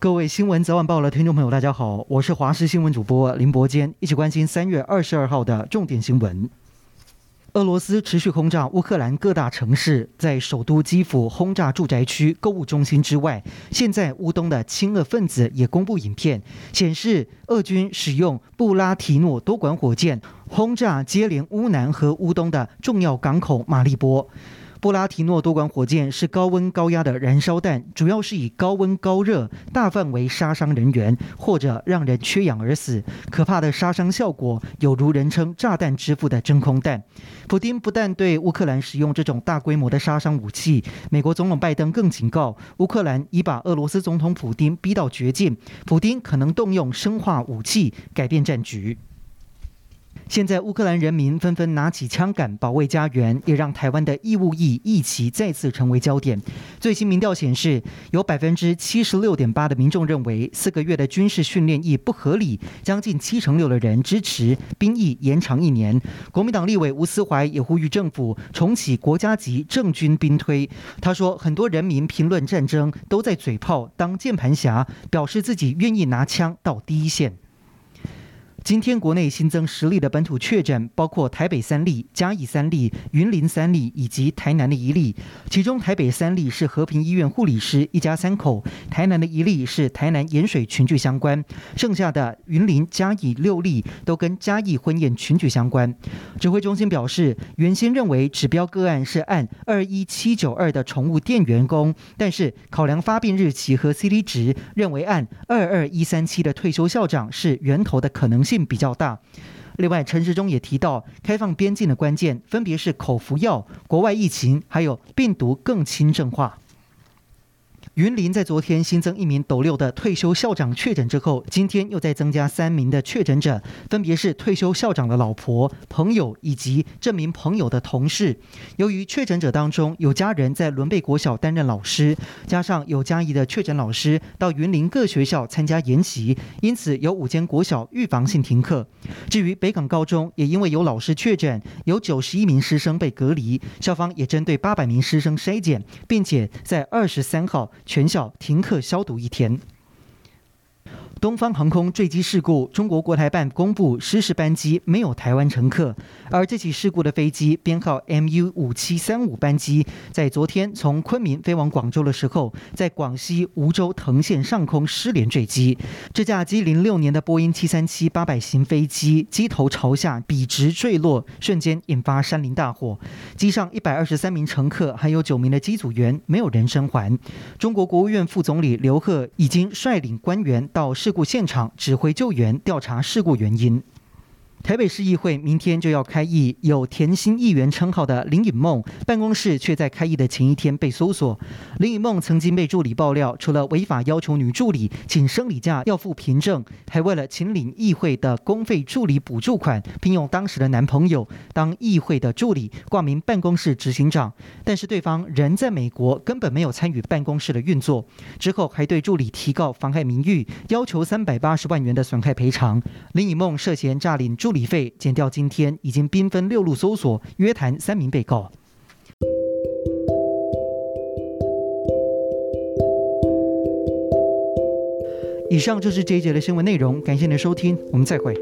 各位新闻早晚报的听众朋友，大家好，我是华视新闻主播林伯坚，一起关心三月二十二号的重点新闻。俄罗斯持续轰炸乌克兰各大城市，在首都基辅轰炸住宅区、购物中心之外，现在乌东的亲俄分子也公布影片，显示俄军使用布拉提诺多管火箭轰炸接连乌南和乌东的重要港口马利波。布拉提诺多管火箭是高温高压的燃烧弹，主要是以高温高热大范围杀伤人员或者让人缺氧而死。可怕的杀伤效果有如人称“炸弹之父”的真空弹。普丁不但对乌克兰使用这种大规模的杀伤武器，美国总统拜登更警告乌克兰已把俄罗斯总统普丁逼到绝境，普丁可能动用生化武器改变战局。现在乌克兰人民纷纷拿起枪杆保卫家园，也让台湾的义务役役期再次成为焦点。最新民调显示，有百分之七十六点八的民众认为四个月的军事训练役不合理，将近七成六的人支持兵役延长一年。国民党立委吴思怀也呼吁政府重启国家级正军兵推。他说，很多人民评论战争都在嘴炮当键盘侠，表示自己愿意拿枪到第一线。今天国内新增十例的本土确诊，包括台北三例、嘉义三例、云林三例以及台南的一例。其中台北三例是和平医院护理师一家三口，台南的一例是台南盐水群聚相关，剩下的云林、嘉义六例都跟嘉义婚宴群聚相关。指挥中心表示，原先认为指标个案是按二一七九二的宠物店员工，但是考量发病日期和 CT 值，认为按二二一三七的退休校长是源头的可能性性比较大。另外，陈时中也提到，开放边境的关键分别是口服药、国外疫情，还有病毒更轻症化。云林在昨天新增一名斗六的退休校长确诊之后，今天又再增加三名的确诊者，分别是退休校长的老婆、朋友以及这名朋友的同事。由于确诊者当中有家人在仑背国小担任老师，加上有嘉义的确诊老师到云林各学校参加研习，因此有五间国小预防性停课。至于北港高中，也因为有老师确诊，有九十一名师生被隔离，校方也针对八百名师生筛检，并且在二十三号。全校停课消毒一天。东方航空坠机事故，中国国台办公布失事班机没有台湾乘客，而这起事故的飞机编号 MU 五七三五班机，在昨天从昆明飞往广州的时候，在广西梧州藤县上空失联坠机。这架机零六年的波音七三七八百型飞机机头朝下笔直坠落，瞬间引发山林大火。机上一百二十三名乘客还有九名的机组员没有人生还。中国国务院副总理刘鹤已经率领官员到事事故现场指挥救援，调查事故原因。台北市议会明天就要开议，有甜心议员称号的林颖梦办公室却在开议的前一天被搜索。林颖梦曾经被助理爆料，除了违法要求女助理请生理假要付凭证，还为了请领议会的公费助理补助款，聘用当时的男朋友当议会的助理，挂名办公室执行长。但是对方人在美国，根本没有参与办公室的运作。之后还对助理提告妨害名誉，要求三百八十万元的损害赔偿。林颖梦涉嫌诈领助。助理费减掉，今天已经兵分六路搜索，约谈三名被告。以上就是这一节的新闻内容，感谢您的收听，我们再会。